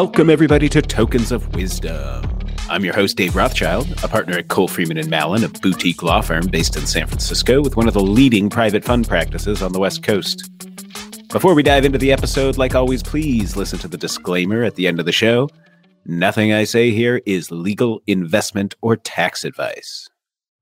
Welcome, everybody, to Tokens of Wisdom. I'm your host, Dave Rothschild, a partner at Cole Frieman and Mallon, a boutique law firm based in San Francisco with one of the leading private fund practices on the West Coast. Before we dive into the episode, like always, please listen to the disclaimer at the end of the show. Nothing I say here is legal, investment, or tax advice.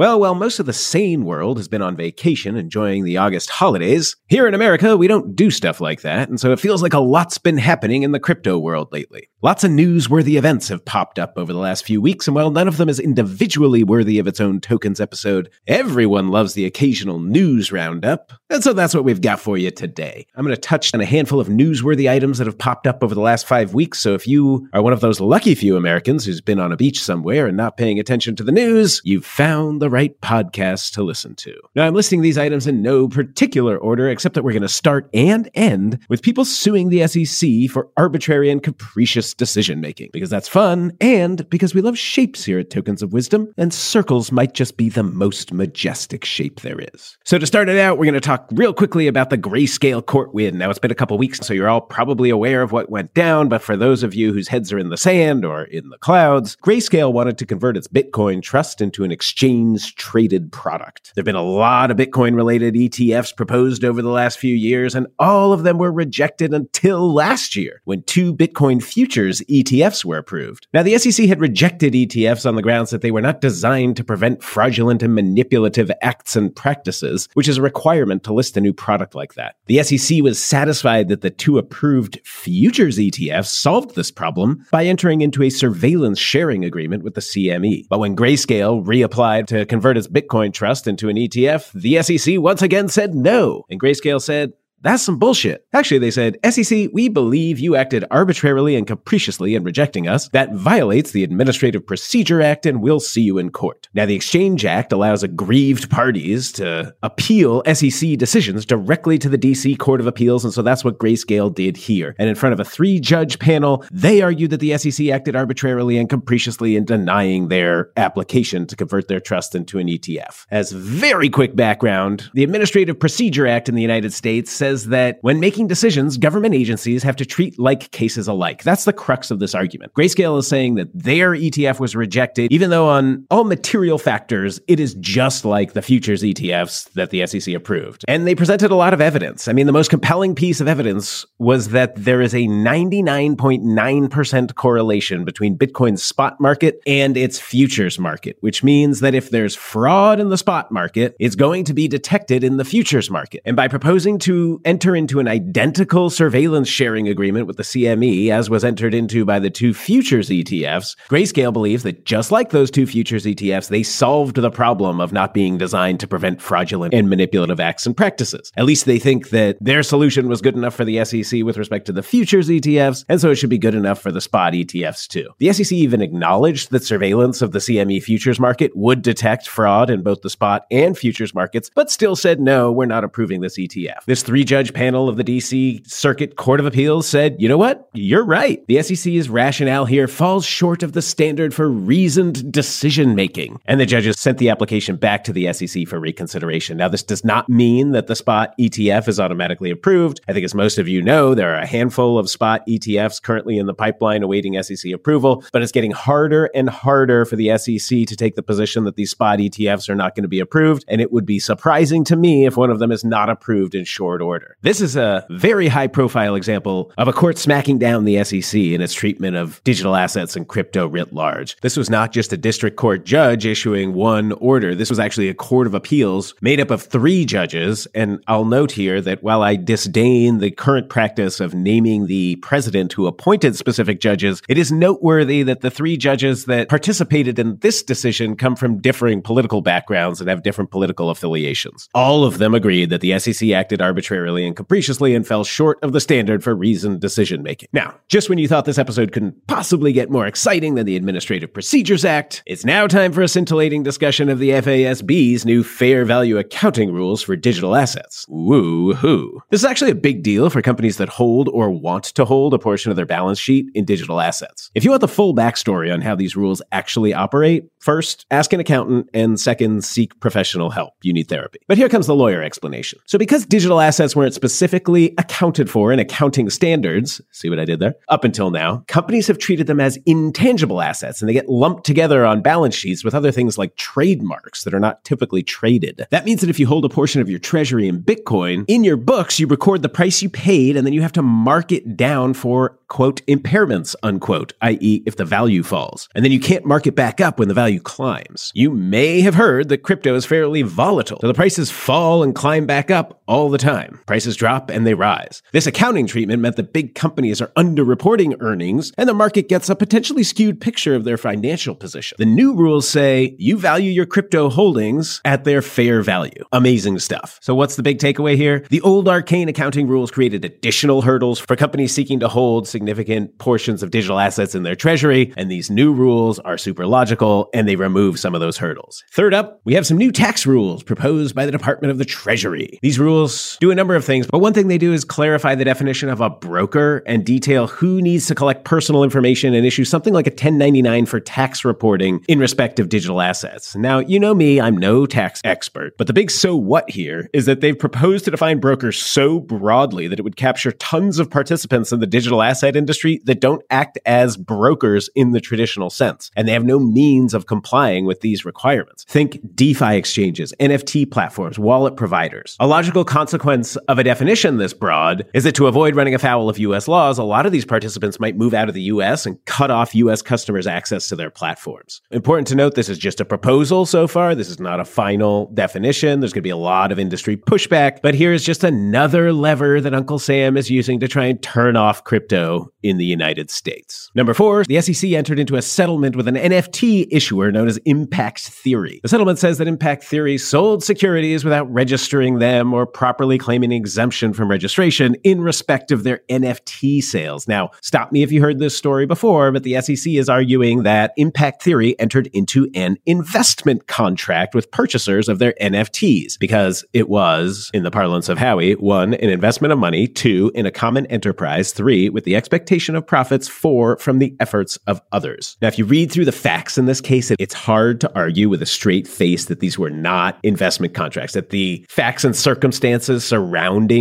Well, while most of the sane world has been on vacation enjoying the August holidays, here in America, we don't do stuff like that, and so it feels like a lot's been happening in the crypto world lately. Lots of newsworthy events have popped up over the last few weeks, and while none of them is individually worthy of its own tokens episode, everyone loves the occasional news roundup, and so that's what we've got for you today. I'm going to touch on a handful of newsworthy items that have popped up over the last five weeks, so if you are one of those lucky few Americans who's been on a beach somewhere and not paying attention to the news, you've found the right podcast to listen to. Now, I'm listing these items in no particular order, except that we're going to start and end with people suing the SEC for arbitrary and capricious decision making, because that's fun, and because we love shapes here at Tokens of Wisdom, and circles might just be the most majestic shape there is. So, to start it out, we're going to talk real quickly about the grayscale court win. Now, it's been a couple weeks, so you're all probably aware of what went down, but for those of you whose heads are in the sand or in the clouds, Grayscale wanted to convert its Bitcoin trust into an exchange traded product. There have been a lot of Bitcoin related ETFs proposed over the last few years, and all of them were rejected until last year when two Bitcoin futures ETFs were approved. Now, the SEC had rejected ETFs on the grounds that they were not designed to prevent fraudulent and manipulative acts and practices, which is a requirement to list a new product like that. The SEC was satisfied that the two approved futures ETFs solved this problem by entering into a surveillance sharing agreement with the CME. But when Grayscale reapplied to convert its Bitcoin trust into an ETF, the SEC once again said no. And Grayscale said, that's some bullshit. Actually, they said, SEC, we believe you acted arbitrarily and capriciously in rejecting us. That violates the Administrative Procedure Act and we'll see you in court. Now, the Exchange Act allows aggrieved parties to appeal SEC decisions directly to the DC Court of Appeals, and so that's what Grayscale did here. And in front of a three judge panel, they argued that the SEC acted arbitrarily and capriciously in denying their application to convert their trust into an ETF. As very quick background, the Administrative Procedure Act in the United States says says that when making decisions, government agencies have to treat like cases alike. That's the crux of this argument. Grayscale is saying that their ETF was rejected, even though on all material factors, it is just like the futures ETFs that the SEC approved. And they presented a lot of evidence. I mean, the most compelling piece of evidence was that there is a 99.9% correlation between Bitcoin's spot market and its futures market, which means that if there's fraud in the spot market, it's going to be detected in the futures market. And by proposing to enter into an identical surveillance sharing agreement with the CME, as was entered into by the two futures ETFs, Grayscale believes that just like those two futures ETFs, they solved the problem of not being designed to prevent fraudulent and manipulative acts and practices. At least they think that their solution was good enough for the SEC with respect to the futures ETFs, and so it should be good enough for the spot ETFs too. The SEC even acknowledged that surveillance of the CME futures market would detect fraud in both the spot and futures markets, but still said, no, we're not approving this ETF. This three judge panel of the DC Circuit Court of Appeals said, you know what? You're right. The SEC's rationale here falls short of the standard for reasoned decision making. And the judges sent the application back to the SEC for reconsideration. Now, this does not mean that the spot ETF is automatically approved. I think, as most of you know, there are a handful of spot ETFs currently in the pipeline awaiting SEC approval, but it's getting harder and harder for the SEC to take the position that these spot ETFs are not going to be approved. And it would be surprising to me if one of them is not approved in short order order. This is a very high profile example of a court smacking down the SEC in its treatment of digital assets and crypto writ large. This was not just a district court judge issuing one order. This was actually a court of appeals made up of three judges. And I'll note here that while I disdain the current practice of naming the president who appointed specific judges, it is noteworthy that the three judges that participated in this decision come from differing political backgrounds and have different political affiliations. All of them agreed that the SEC acted arbitrarily arbitrarily and capriciously and fell short of the standard for reasoned decision making. Now, just when you thought this episode couldn't possibly get more exciting than the Administrative Procedures Act, it's now time for a scintillating discussion of the FASB's new fair value accounting rules for digital assets. Woo hoo. This is actually a big deal for companies that hold or want to hold a portion of their balance sheet in digital assets. If you want the full backstory on how these rules actually operate, first, ask an accountant, and second, seek professional help. You need therapy. But here comes the lawyer explanation. So, because digital assets weren't specifically accounted for in accounting standards, see what I did there? Up until now, companies have treated them as intangible assets and they get lumped together on balance sheets with other things like trademarks that are not typically traded. That means that if you hold a portion of your treasury in Bitcoin, in your books, you record the price you paid and then you have to mark it down for quote impairments unquote, i.e., if the value falls. And then you can't mark it back up when the value climbs. You may have heard that crypto is fairly volatile, so the prices fall and climb back up all the time. Prices drop and they rise. This accounting treatment meant that big companies are underreporting earnings and the market gets a potentially skewed picture of their financial position. The new rules say you value your crypto holdings at their fair value. Amazing stuff. So, what's the big takeaway here? The old arcane accounting rules created additional hurdles for companies seeking to hold significant portions of digital assets in their treasury, and these new rules are super logical and they remove some of those hurdles. Third up, we have some new tax rules proposed by the Department of the Treasury. These rules do a number of things, but one thing they do is clarify the definition of a broker and detail who needs to collect personal information and issue something like a 1099 for tax reporting in respect of digital assets. Now, you know me, I'm no tax expert, but the big so what here is that they've proposed to define brokers so broadly that it would capture tons of participants in the digital asset industry that don't act as brokers in the traditional sense, and they have no means of complying with these requirements. Think DeFi exchanges, NFT platforms, wallet providers. A logical consequence of a definition this broad is that to avoid running afoul of US laws, a lot of these participants might move out of the US and cut off US customers' access to their platforms. Important to note, this is just a proposal so far. This is not a final definition. There's going to be a lot of industry pushback, but here's just another lever that Uncle Sam is using to try and turn off crypto in the United States. Number four, the SEC entered into a settlement with an NFT issuer known as Impact Theory. The settlement says that Impact Theory sold securities without registering them or properly claiming exemption from registration in respect of their NFT sales. Now, stop me if you heard this story before, but the SEC is arguing that Impact Theory entered into an investment contract with purchasers of their NFTs because it was, in the parlance of Howey, one, an investment of money, two, in a common enterprise, three, with the expectation of profits, four, from the efforts of others. Now, if you read through the facts in this case, it's hard to argue with a straight face that these were not investment contracts, that the facts and circumstances surrounding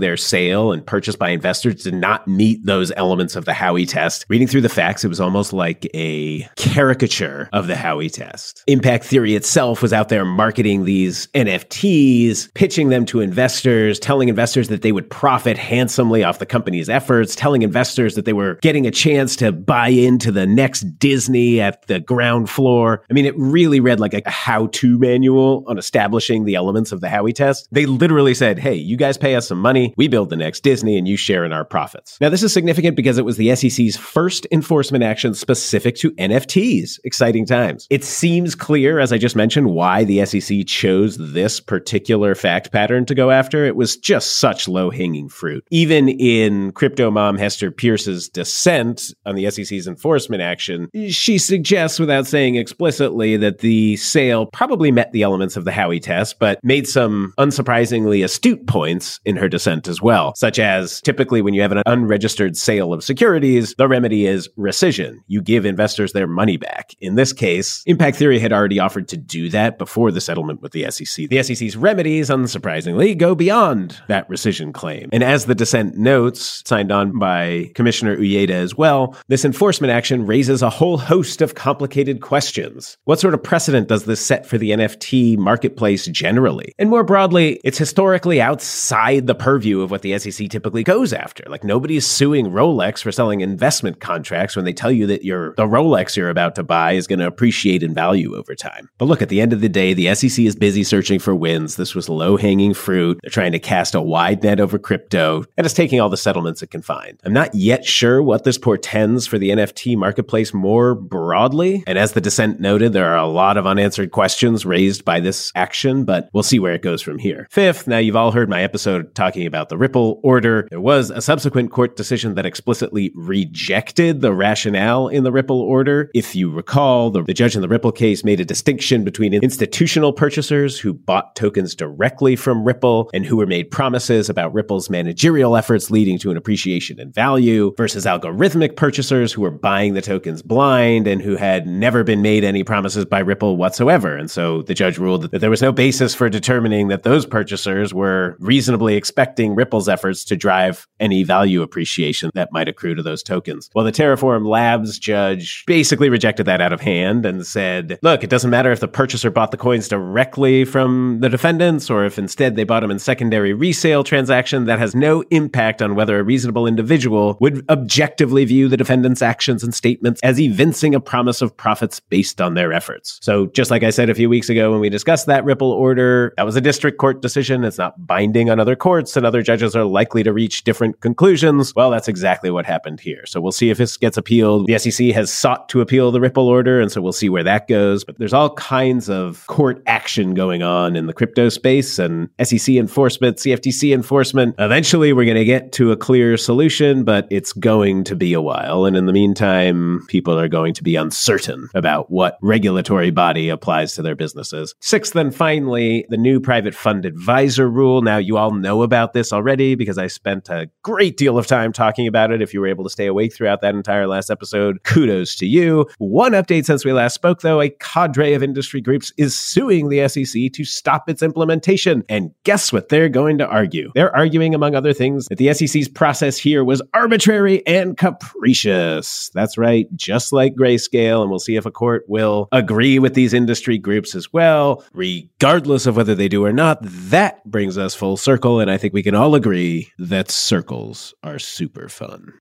their sale and purchase by investors did not meet those elements of the Howey test. Reading through the facts, it was almost like a caricature of the Howey test. Impact Theory itself was out there marketing these NFTs, pitching them to investors, telling investors that they would profit handsomely off the company's efforts, telling investors that they were getting a chance to buy into the next Disney at the ground floor. I mean, it really read like a how to manual on establishing the elements of the Howey test. They literally said, hey, you guys pay us some money, we build the next Disney, and you share in our profits. Now, this is significant because it was the SEC's first enforcement action specific to NFTs. Exciting times. It seems clear, as I just mentioned, why the SEC chose this particular fact pattern to go after. It was just such low hanging fruit. Even in crypto mom Hester Peirce's dissent on the SEC's enforcement action, she suggests, without saying explicitly, that the sale probably met the elements of the Howey test, but made some unsurprisingly astute points in her dissent as well, such as typically when you have an unregistered sale of securities, the remedy is rescission. You give investors their money back. In this case, Impact Theory had already offered to do that before the settlement with the SEC. The SEC's remedies, unsurprisingly, go beyond that rescission claim. And as the dissent notes, signed on by Commissioner Uyeda as well, this enforcement action raises a whole host of complicated questions. What sort of precedent does this set for the NFT marketplace generally? And more broadly, it's historically outside the purview of what the SEC typically goes after. Like nobody's suing Rolex for selling investment contracts when they tell you that your the Rolex you're about to buy is going to appreciate in value over time. But look, at the end of the day, the SEC is busy searching for wins. This was low hanging fruit. They're trying to cast a wide net over crypto and it's taking all the settlements it can find. I'm not yet sure what this portends for the NFT marketplace more broadly. And as the dissent noted, there are a lot of unanswered questions raised by this action, but we'll see where it goes from here. Fifth, now you've all heard my episode talking about the Ripple order. There was a subsequent court decision that explicitly rejected the rationale in the Ripple order. If you recall, the, the judge in the Ripple case made a distinction between institutional purchasers who bought tokens directly from Ripple and who were made promises about Ripple's managerial efforts leading to an appreciation in value versus algorithmic purchasers who were buying the tokens blind and who had never been made any promises by Ripple whatsoever. And so the judge ruled that there was no basis for determining that those purchasers were reasonably expecting Ripple's efforts to drive any value appreciation that might accrue to those tokens. Well, the Terraform Labs judge basically rejected that out of hand and said, look, it doesn't matter if the purchaser bought the coins directly from the defendants or if instead they bought them in secondary resale transaction, that has no impact on whether a reasonable individual would objectively view the defendant's actions and statements as evincing a promise of profits based on their efforts. So just like I said a few weeks ago when we discussed that Ripple order, that was a district court decision. It's not binding on other courts and other judges are likely to reach different conclusions. Well, that's exactly what happened here. So we'll see if this gets appealed. The SEC has sought to appeal the Ripple order, and so we'll see where that goes. But there's all kinds of court action going on in the crypto space and SEC enforcement, CFTC enforcement. Eventually, we're going to get to a clear solution, but it's going to be a while. And in the meantime, people are going to be uncertain about what regulatory body applies to their businesses. Sixth and finally, the new private fund advisor rule. Now, you all know about this already because I spent a great deal of time talking about it. If you were able to stay awake throughout that entire last episode, kudos to you. One update since we last spoke, though a cadre of industry groups is suing the SEC to stop its implementation. And guess what they're going to argue? They're arguing, among other things, that the SEC's process here was arbitrary and capricious. That's right, just like grayscale. And we'll see if a court will agree with these industry groups as well, regardless of whether they do or not. That brings us full circle. And I think we can all agree that circles are super fun.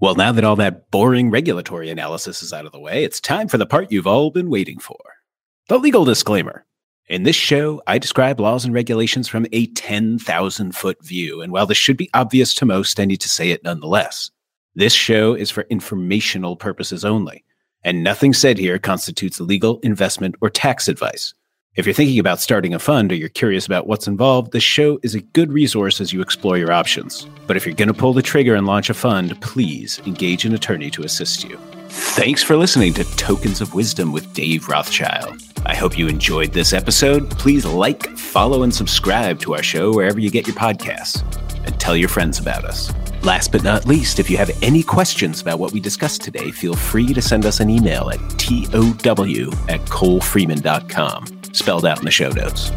Well, now that all that boring regulatory analysis is out of the way, it's time for the part you've all been waiting for the legal disclaimer. In this show, I describe laws and regulations from a 10,000 foot view, and while this should be obvious to most, I need to say it nonetheless. This show is for informational purposes only, and nothing said here constitutes legal, investment, or tax advice. If you're thinking about starting a fund or you're curious about what's involved, this show is a good resource as you explore your options. But if you're going to pull the trigger and launch a fund, please engage an attorney to assist you. Thanks for listening to Tokens of Wisdom with Dave Rothschild. I hope you enjoyed this episode. Please like, follow, and subscribe to our show wherever you get your podcasts. And tell your friends about us. Last but not least, if you have any questions about what we discussed today, feel free to send us an email at tow at colefrieman.com, spelled out in the show notes.